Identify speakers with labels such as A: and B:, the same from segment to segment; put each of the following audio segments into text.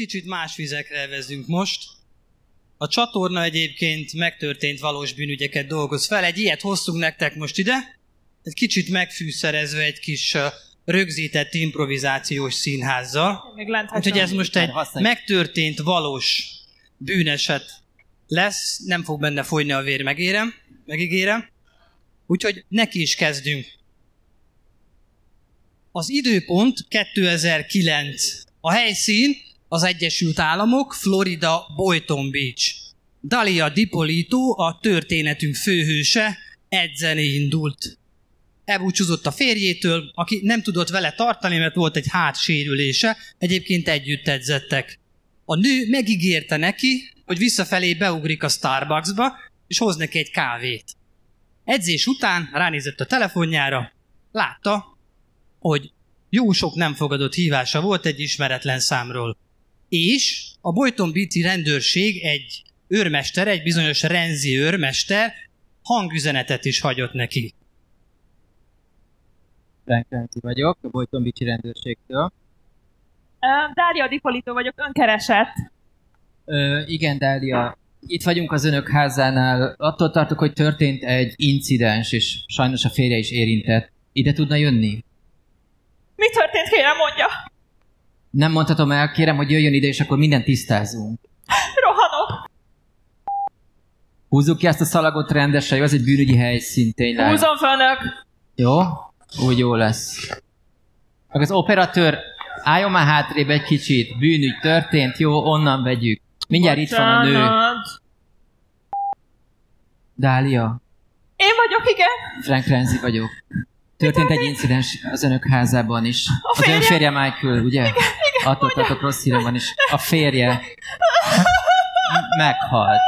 A: kicsit más vizekre vezünk most. A csatorna egyébként megtörtént valós bűnügyeket dolgoz fel. Egy ilyet hoztunk nektek most ide. Egy kicsit megfűszerezve egy kis rögzített improvizációs színházzal. Úgyhogy ez most egy megtörtént valós bűneset lesz, nem fog benne folyni a vér, megérem, megígérem. Úgyhogy neki is kezdünk. Az időpont 2009. A helyszín az Egyesült Államok, Florida, Boynton Beach. Dalia Dipolito, a történetünk főhőse, edzeni indult. Elbúcsúzott a férjétől, aki nem tudott vele tartani, mert volt egy hátsérülése, egyébként együtt edzettek. A nő megígérte neki, hogy visszafelé beugrik a Starbucksba, és hoz neki egy kávét. Edzés után ránézett a telefonjára, látta, hogy jó sok nem fogadott hívása volt egy ismeretlen számról. És a Boyton Beatty rendőrség egy őrmester, egy bizonyos Renzi őrmester hangüzenetet is hagyott neki.
B: Frank Renzi vagyok, a Boyton Beachy rendőrségtől.
C: Uh, Dária Dipolito vagyok, önkeresett.
B: Ö, igen, Dália, itt vagyunk az önök házánál. Attól tartok, hogy történt egy incidens, és sajnos a férje is érintett. Ide tudna jönni?
C: Mi történt, kérem mondja?
B: Nem mondhatom el, kérem, hogy jöjjön ide, és akkor mindent tisztázunk.
C: Rohanok.
B: Húzzuk ki ezt a szalagot rendesen, jó? Ez egy bűnügyi helyszín, tényleg.
C: Húzom fönök.
B: Jó? Úgy jó lesz. Meg az operatőr, álljon már hátrébb egy kicsit. Bűnügy történt, jó? Onnan vegyük. Mindjárt itt van a nő.
C: Bocsánat.
B: Dália,
C: Én vagyok, igen.
B: Frank Renzi vagyok. Történt egy incidens az önök házában is.
C: A
B: Az ön
C: férje?
B: Michael, ugye? Igen, igen, Attól tartok rossz hírem van is. A férje meghalt.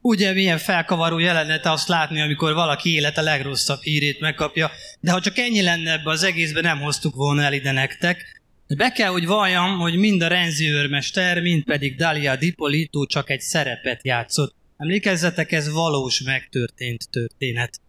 A: Ugye milyen felkavaró jelenet azt látni, amikor valaki élete legrosszabb hírét megkapja, de ha csak ennyi lenne ebbe az egészben, nem hoztuk volna el ide nektek. Be kell, hogy valljam, hogy mind a Renzi őrmester, mind pedig Dalia Dipolito csak egy szerepet játszott. Emlékezzetek, ez valós megtörtént történet.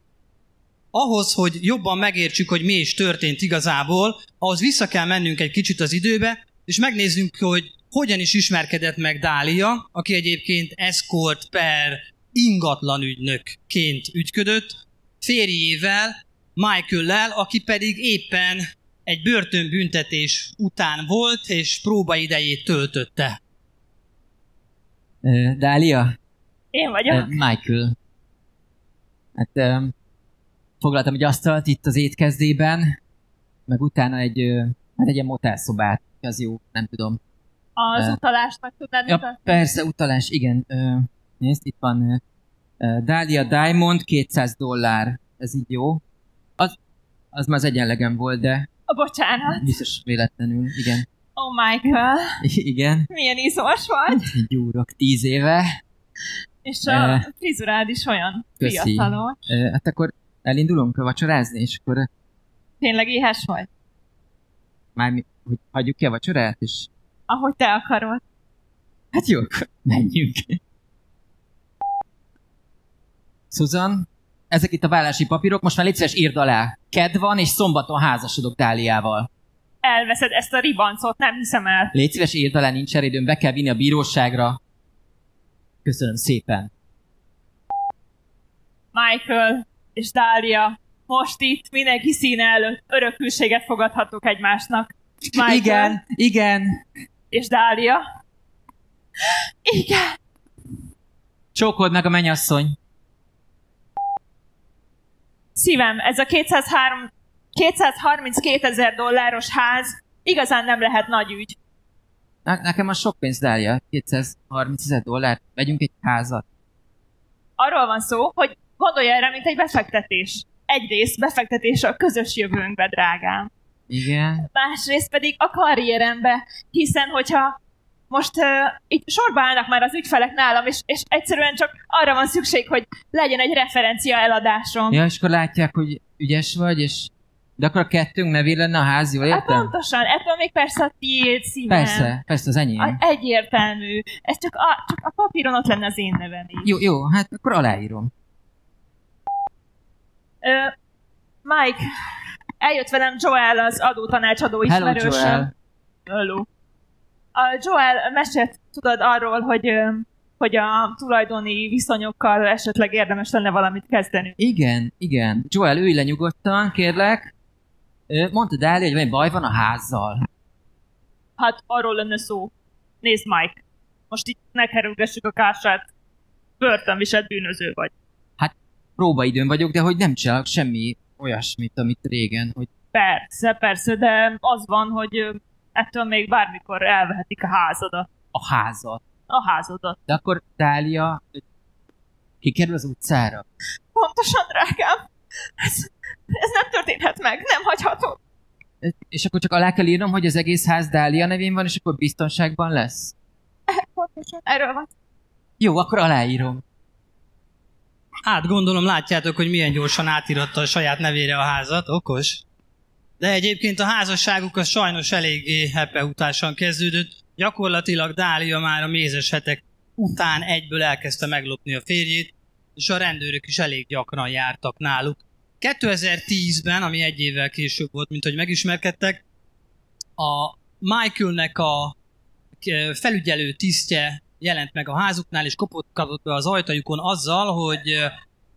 A: Ahhoz, hogy jobban megértsük, hogy mi is történt igazából, ahhoz vissza kell mennünk egy kicsit az időbe, és megnézzünk, hogy hogyan is ismerkedett meg Dália, aki egyébként escort per ingatlan ügynökként ügyködött, férjével, Michael-lel, aki pedig éppen egy börtönbüntetés után volt, és próbaidejét töltötte.
B: Dália?
C: Én vagyok.
B: Michael. Hát foglaltam egy asztalt itt az étkezdében, meg utána egy, hát egy ilyen motelszobát, az jó, nem tudom.
C: Az
B: Ö.
C: utalásnak tudnád
B: Ja,
C: mutatni?
B: persze, utalás, igen. Ö, nézd, itt van ö, Dahlia Diamond, 200 dollár. Ez így jó. Az, az már az egyenlegem volt, de
C: A bocsánat.
B: biztos véletlenül, igen.
C: Oh Michael,
B: Igen,
C: milyen izmos vagy.
B: gyúrok, 10 éve.
C: És a frizurád is olyan
B: Köszi.
C: fiatalos.
B: Hát akkor elindulunk vacsorázni, és akkor
C: Tényleg éhes vagy?
B: már mi, hogy hagyjuk ki a vacsorát, és
C: Ahogy te akarod.
B: hát jó, akkor menjünk. Susan, ezek itt a vállási papírok, most már légy szíves, írd alá. Ked van, és szombaton házasodok Dáliával.
C: Elveszed ezt a ribancot, nem hiszem el.
B: Légy szíves, írd alá, nincs erédőm, be kell vinni a bíróságra. Köszönöm szépen.
C: Michael és Dália, most itt mindenki színe előtt örökülséget fogadhatok egymásnak. Michael
B: Igen, igen.
C: és Dália. Igen.
B: Csókold meg a mennyasszony.
C: Szívem, ez a 203, 232 ezer dolláros ház igazán nem lehet nagy ügy.
B: Ne- nekem az sok pénz, Dália. 230 ezer dollár. Vegyünk egy házat.
C: Arról van szó, hogy gondolj erre, mint egy befektetés. Egyrészt befektetés a közös jövőnkbe, drágám.
B: Igen.
C: Másrészt pedig a karrierembe, hiszen hogyha most uh, itt sorba állnak már az ügyfelek nálam, és, és egyszerűen csak arra van szükség, hogy legyen egy referencia eladásom.
B: Ja, és akkor látják, hogy ügyes vagy, és... De akkor a kettőnk nevé lenne a ház, jól
C: Hát pontosan, ettől még persze a tiéd szívem.
B: Persze, persze az enyém.
C: A, egyértelmű. Ez csak a, csak a papíron ott lenne az én nevem is.
B: Jó, jó, hát akkor aláírom.
C: Ö, Mike, Eljött velem Joel, az adótanácsadó
B: Hello,
C: ismerősöm.
B: Joel.
C: Hello. A Joel mesélt, tudod arról, hogy, hogy a tulajdoni viszonyokkal esetleg érdemes lenne valamit kezdeni.
B: Igen, igen. Joel, ülj le nyugodtan, kérlek. Ö, Mondtad el, hogy valami baj van a házzal.
C: Hát arról lenne szó. Nézd, Mike. Most itt ne kerülgessük a kását. Börtönviselt bűnöző vagy.
B: Próbaidőn vagyok, de hogy nem csinálok semmi olyasmit, amit régen, hogy
C: Persze, persze, de az van, hogy ettől még bármikor elvehetik a házadat.
B: a házat.
C: A házadat.
B: De akkor Dália kikerül az utcára.
C: Pontosan, drágám. Ez, ez nem történhet meg, nem hagyható.
B: És akkor csak alá kell írnom, hogy az egész ház Dália nevén van, és akkor biztonságban lesz.
C: Pontosan. Erről van.
B: Jó, akkor aláírom.
A: Hát gondolom látjátok, hogy milyen gyorsan átiratta a saját nevére a házat, okos. De egyébként a házasságuk az sajnos eléggé hepeutásan kezdődött. Gyakorlatilag Dália már a mézes hetek után egyből elkezdte meglopni a férjét, és a rendőrök is elég gyakran jártak náluk. 2010-ben, ami egy évvel később volt, mint hogy megismerkedtek, a Michaelnek a felügyelő tisztje jelent meg a házuknál, és kopott kapott be az ajtajukon azzal, hogy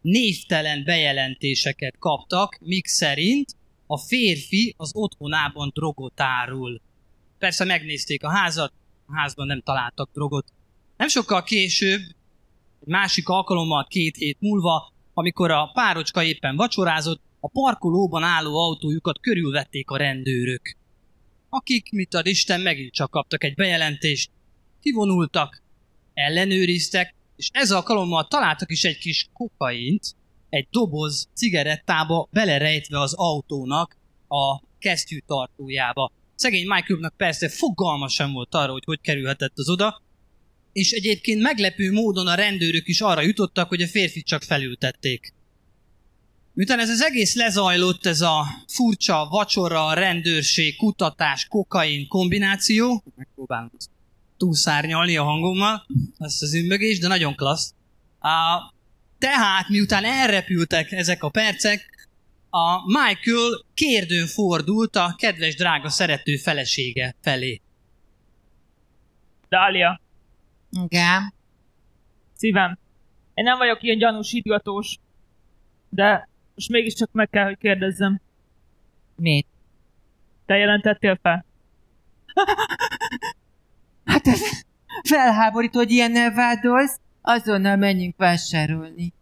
A: névtelen bejelentéseket kaptak, mik szerint a férfi az otthonában drogot árul. Persze megnézték a házat, a házban nem találtak drogot. Nem sokkal később, egy másik alkalommal két hét múlva, amikor a párocska éppen vacsorázott, a parkolóban álló autójukat körülvették a rendőrök. Akik, mit ad Isten, megint csak kaptak egy bejelentést, kivonultak, ellenőriztek, és ez alkalommal találtak is egy kis kokaint, egy doboz cigarettába belerejtve az autónak a kesztyűtartójába. Szegény Michaelnak persze fogalma sem volt arra, hogy hogy kerülhetett az oda, és egyébként meglepő módon a rendőrök is arra jutottak, hogy a férfit csak felültették. Miután ez az egész lezajlott, ez a furcsa vacsora, rendőrség, kutatás, kokain kombináció, megpróbálom ezt túlszárnyalni a hangommal, ezt az ümbögés, de nagyon klassz. A, tehát, miután elrepültek ezek a percek, a Michael kérdőn fordult a kedves drága szerető felesége felé.
C: Dália,
B: Igen.
C: szívem. Én nem vagyok ilyen gyanús idiotós, de most mégiscsak meg kell, hogy kérdezzem.
B: Mit?
C: Te jelentettél fel?
B: Hát ez felháborító, hogy ilyennel vádolsz. Azonnal menjünk vásárolni.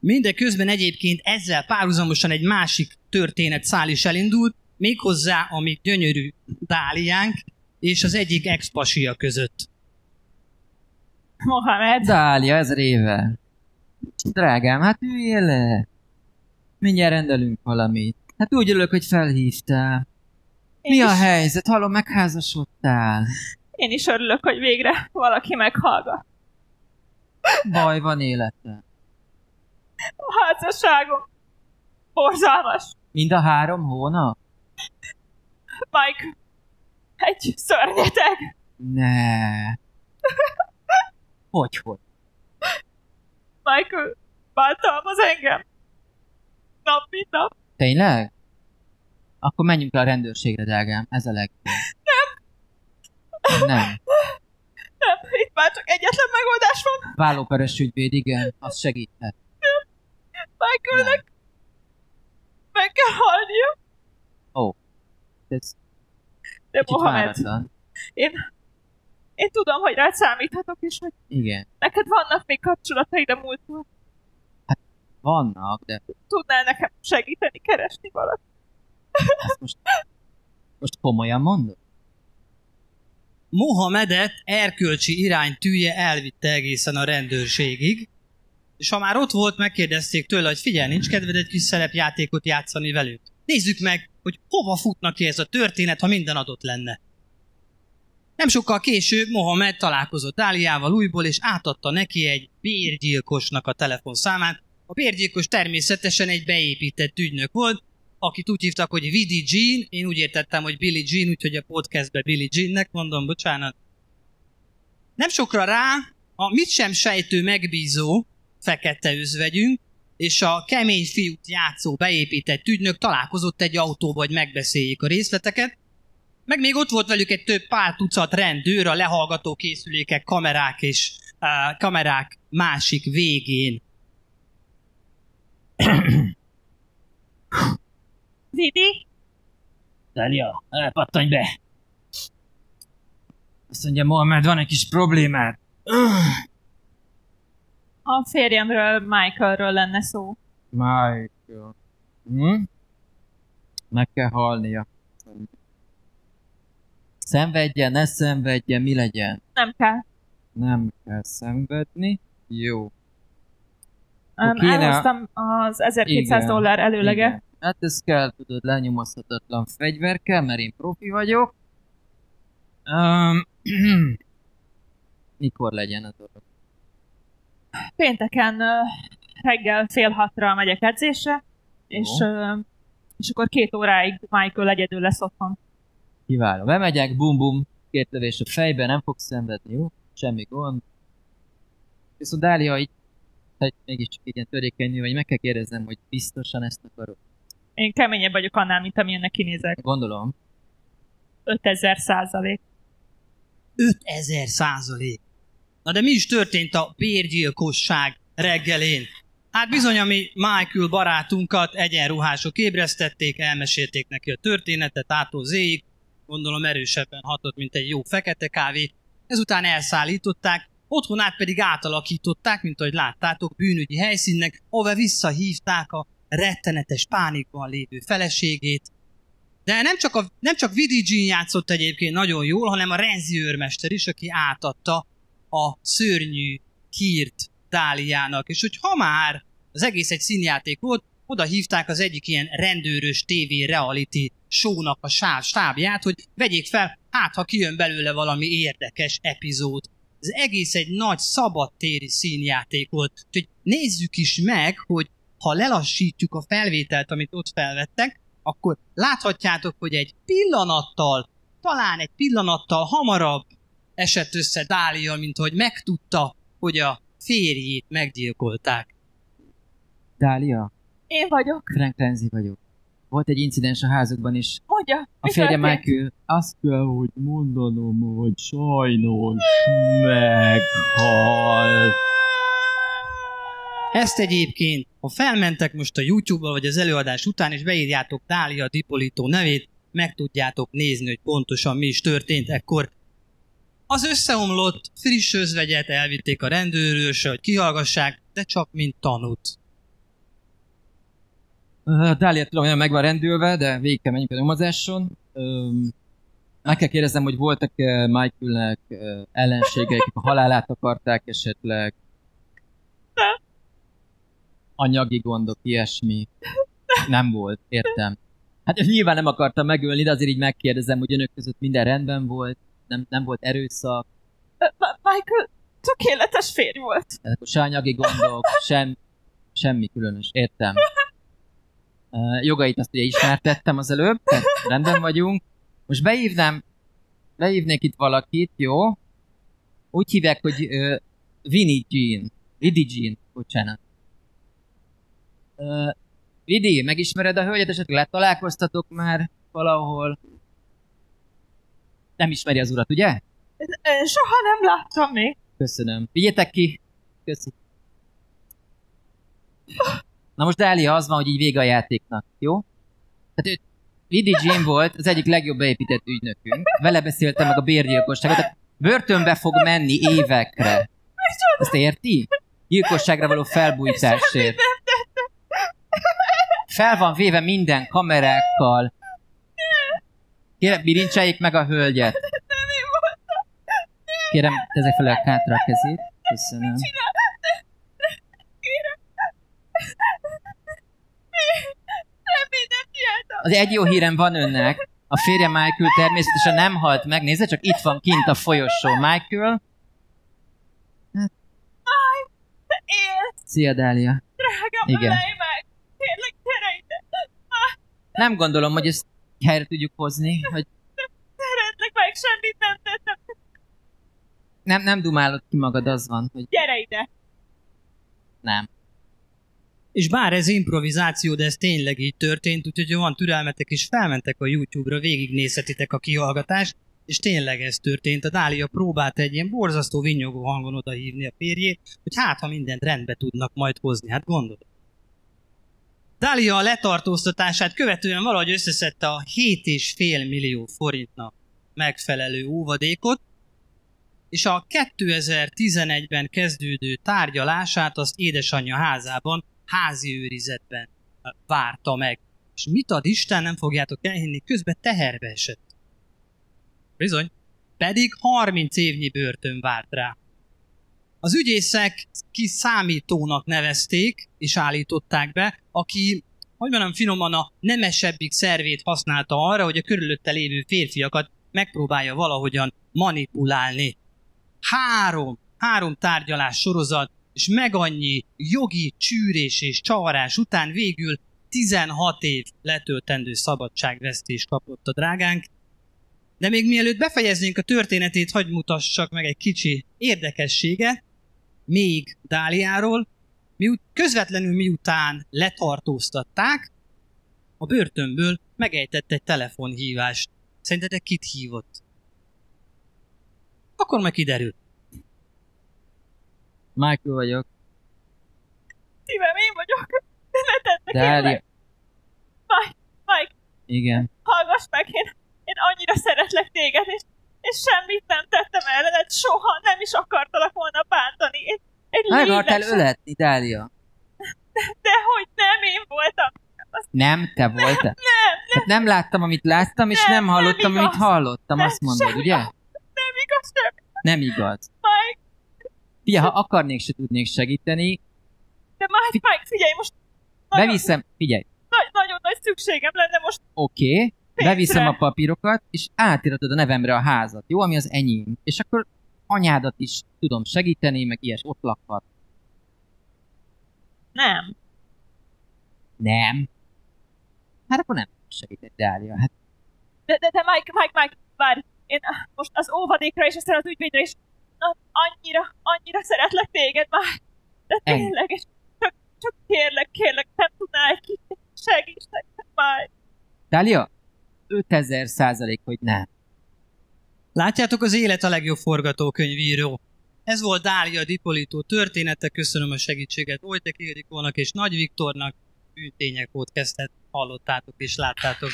A: Mindeközben egyébként ezzel párhuzamosan egy másik történet szál is elindult, méghozzá a mi gyönyörű Dáliánk és az egyik ex-pasia között.
C: Mohamed,
B: Dália, ezer éve. Drágám, hát üljél le. Mindjárt rendelünk valamit. Hát úgy örülök, hogy felhívtál.
C: én
B: Mi a helyzet? Hallom, megházasodtál.
C: Én is örülök, hogy végre valaki meghallgat.
B: Baj van élete.
C: A házasságom borzalmas.
B: Mind a három hónap?
C: Mike, egy szörnyeteg.
B: Ne. Hogy, hogy?
C: Michael bántalmaz engem. Nap, mint nap.
B: Tényleg? Akkor menjünk le a rendőrségre, drágám. Ez a legjobb. Nem. Nem.
C: Itt már csak egyetlen megoldás van.
B: Vállóperes ügyvéd, igen, az segíthet.
C: Michaelnek meg kell halnia.
B: Ez
C: De Mohamed, én, én tudom, hogy rád számíthatok, és hogy
B: Igen.
C: neked vannak még kapcsolataid a múltból.
B: Vannak, de
C: Tudnál nekem segíteni, keresni valamit.
B: ezt most, most komolyan mondod?
A: Mohamedet erkölcsi iránytűje elvitte egészen a rendőrségig, és ha már ott volt, megkérdezték tőle, hogy figyelj, nincs kedved egy kis szerepjátékot játszani velük. Nézzük meg, hogy hova futnak ki ez a történet, ha minden adott lenne. Nem sokkal később Mohamed találkozott Dáliával újból, és átadta neki egy bérgyilkosnak a telefonszámát. A bérgyilkos természetesen egy beépített ügynök volt, akit úgy hívtak, hogy Vidi Jean, én úgy értettem, hogy Billy Jean, úgyhogy a podcastbe Billy Jeannek mondom, bocsánat. Nem sokra rá, a mit sem sejtő megbízó, fekete özvegyünk, és a kemény fiút játszó beépített ügynök találkozott egy autóba, hogy megbeszéljék a részleteket, meg még ott volt velük egy több pár tucat rendőr, a lehallgató készülékek, kamerák és uh, kamerák másik végén.
C: Vidi?
B: Dália, elpattanj be! Azt mondja, Mohamed, van egy kis problémád.
C: A férjemről, Michaelről lenne szó.
B: Michael. Hm? Meg kell halnia. Szenvedjen, ne szenvedjen, mi legyen?
C: Nem kell.
B: Nem kell szenvedni. Jó.
C: Um,
B: Oké, ne-
C: elhoztam az 1200
B: Igen,
C: dollár előlege.
B: Igen. Hát ez kell, tudod, lenyomozhatatlan fegyver kell, mert én profi vagyok. Um, mikor legyen a dolog?
C: Pénteken reggel fél hatra megyek edzésre, és, és akkor két óráig Michael egyedül lesz otthon.
B: Kiváló. Bemegyek, bum bum, két lövés a fejbe, nem fogsz szenvedni, jó? Semmi gond. Viszont Dália így, hogy mégiscsak ilyen törékeny vagy meg kell kérdeznem, hogy biztosan ezt akarod.
C: Én keményebb vagyok annál, mint amilyennek kinézek.
B: Gondolom.
C: 5000 százalék.
A: 5000 százalék. Na de mi is történt a bérgyilkosság reggelén? Hát bizony, ami Michael barátunkat egyenruhások ébresztették, elmesélték neki a történetet ától zéig, gondolom erősebben hatott, mint egy jó fekete kávé. Ezután elszállították, otthonát pedig átalakították, mint ahogy láttátok, bűnügyi helyszínnek, ahova visszahívták a rettenetes pánikban lévő feleségét. De nem csak, a, nem csak Vidi Jean játszott egyébként nagyon jól, hanem a Renzi őrmester is, aki átadta a szörnyű hírt Dáliának. És hogy ha már az egész egy színjáték volt, oda hívták az egyik ilyen rendőrös TV reality shownak a sáv, stábját, hogy vegyék fel, hát ha kijön belőle valami érdekes epizód. Ez egész egy nagy szabadtéri színjáték volt. Úgyhogy nézzük is meg, hogy ha lelassítjuk a felvételt, amit ott felvettek, akkor láthatjátok, hogy egy pillanattal, talán egy pillanattal hamarabb esett össze Dália, mint hogy megtudta, hogy a férjét meggyilkolták.
B: Dália,
C: Én vagyok.
B: Frank Renzi vagyok. Volt egy incidens a házukban is.
C: Mondja,
B: A férje? Michael azt kell, hogy mondanom, hogy sajnos meghalt.
A: Ezt egyébként, ha felmentek most a YouTube-ba vagy az előadás után, és beírjátok Dália Dipolitó nevét, meg tudjátok nézni, hogy pontosan mi is történt ekkor. Az összeomlott friss özvegyet elvitték a rendőrősre, hogy kihallgassák, de csak mint tanút.
B: Uh, Dália hogy meg van rendülve, de végig kell menjünk a nyomozáson. Meg kell kérdeznem, hogy voltak-e Michaelnek uh, ellenségek, akik a halálát akarták esetleg. Anyagi gondok, ilyesmi. Nem volt, értem. Hát nyilván nem akartam megölni, de azért így megkérdezem, hogy önök között minden rendben volt, nem, nem volt erőszak,
C: Michael tökéletes férj volt.
B: a se anyagi gondok, sem, semmi különös, értem. Uh, jogait azt ugye ismertettem az előbb, tehát rendben vagyunk. Most beívnám, beívnék itt valakit, jó? Úgy hívják, hogy uh, Vinnie Jean. Vidi Jean, bocsánat. Uh, Vidi, megismered a hölgyet, esetleg letalálkoztatok már valahol? Nem ismeri az urat, ugye?
C: Soha nem láttam még.
B: Köszönöm. Vigyétek ki! Köszi. Na most Dália az van, hogy így vége a játéknak, jó? Tehát ő, Vidi Jim volt az egyik legjobb beépített ügynökünk. Vele beszéltem meg a bérgyilkosságot. Tehát börtönbe fog menni évekre. Ezt érti? Gyilkosságra való felbújtásért. Fel van véve minden kamerákkal. Kérem, bilincseljék meg a hölgyet. Kérem, tezek fel a kátra a kezét. Köszönöm. Az egy jó hírem van önnek. A férje Michael természetesen nem halt meg. Nézze, csak itt van kint a folyosó. Michael.
C: Él,
B: Szia, Dália.
C: drágám,
B: Igen.
C: ölej meg. Kérlek, gyere ide.
B: Nem gondolom, hogy ezt helyre tudjuk hozni, hogy
C: Szeretlek meg, semmit nem tettem.
B: nem, nem dumálod ki magad, az van, hogy
C: Gyere ide.
B: nem.
A: És bár ez improvizáció, de ez tényleg így történt, úgyhogy ha van türelmetek, és felmentek a YouTube-ra, végignézhetitek a kihallgatást, és tényleg ez történt. A Dália próbált egy ilyen borzasztó vinyogó hangon odahívni a férjét, hogy hát, ha mindent rendbe tudnak majd hozni. Hát gondolod. Dália a letartóztatását követően valahogy összeszedte a 7,5 millió forintnak megfelelő óvadékot, és a 2011-ben kezdődő tárgyalását azt édesanyja házában házi őrizetben várta meg. És mit ad Isten, nem fogjátok elhinni, közben teherbe esett. Bizony. Pedig 30 évnyi börtön várt rá. Az ügyészek kiszámítónak nevezték, és állították be, aki, hogy mondjam finoman, a nemesebbik szervét használta arra, hogy a körülötte lévő férfiakat megpróbálja valahogyan manipulálni. Három, három tárgyalás sorozat, és meg annyi jogi csűrés és csavarás után végül 16 év letöltendő szabadságvesztés kapott a drágánk, de még mielőtt befejeznénk a történetét, hagyd mutassak meg egy kicsi érdekességet, még Dáliáról, miut, közvetlenül miután letartóztatták, a börtönből megejtett egy telefonhívást. Szerintetek kit hívott? Akkor meg kiderül.
B: Michael vagyok.
C: Szívem, én vagyok. Ne tedd meg,
B: Dália.
C: Mike, Mike,
B: Igen.
C: hallgass meg, én, én annyira szeretlek téged, és, és semmit nem tettem ellened, soha nem is akartalak volna bántani. Én, egy
B: Meg akartál
C: lélek sem-
B: öletni, Dália.
C: De hogy nem én voltam.
B: Nem, te voltál.
C: Nem,
B: Hát nem láttam, amit láttam, és
C: Nem,
B: nem hallottam,
C: nem
B: amit hallottam,
C: Nem,
B: azt mondod,
C: semmi.
B: ugye?
C: nem igaz sem.
B: Nem igaz.
C: Mike,
B: Figyelj, ha akarnék, se tudnék segíteni,
C: de Mike, Mike, figyelj, most nagyon,
B: beviszem, figyelj,
C: nagy, nagyon nagy szükségem lenne most
B: oké, okay,
C: Pénzre.
B: beviszem a papírokat, és átiratod a nevemre a házat, jó, ami az enyém. És akkor anyádat is tudom segíteni, meg ilyes, ott lakhat.
C: Nem.
B: Nem. Hát akkor nem segített, Dália. Hát
C: De, de, de Mike, Mike, Mike, várj. Én most az óvadékra és aztán az ügyvédre is na, annyira, annyira szeretlek téged már. De tényleg, és csak, csak kérlek, kérlek, nem tudnál egy kicsit segíts nekem már.
B: Dália, 5000 százalék, hogy nem.
A: Látjátok, az élet a legjobb forgatókönyvíró. Ez volt Dália Dipolitó története, köszönöm a segítséget Vojtek Ildikónak és Nagy Viktornak, Bűntények podcastet hallottátok és láttátok.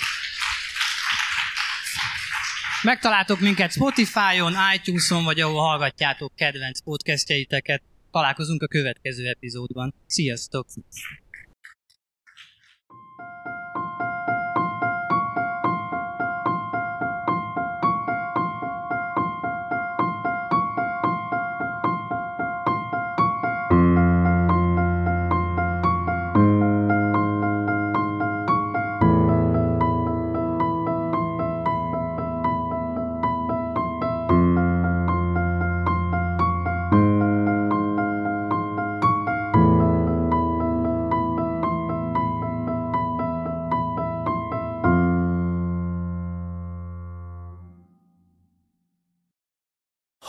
A: Megtaláltok minket Spotify-on, iTunes-on, vagy ahol hallgatjátok kedvenc podcastjeiteket. Találkozunk a következő epizódban. Sziasztok!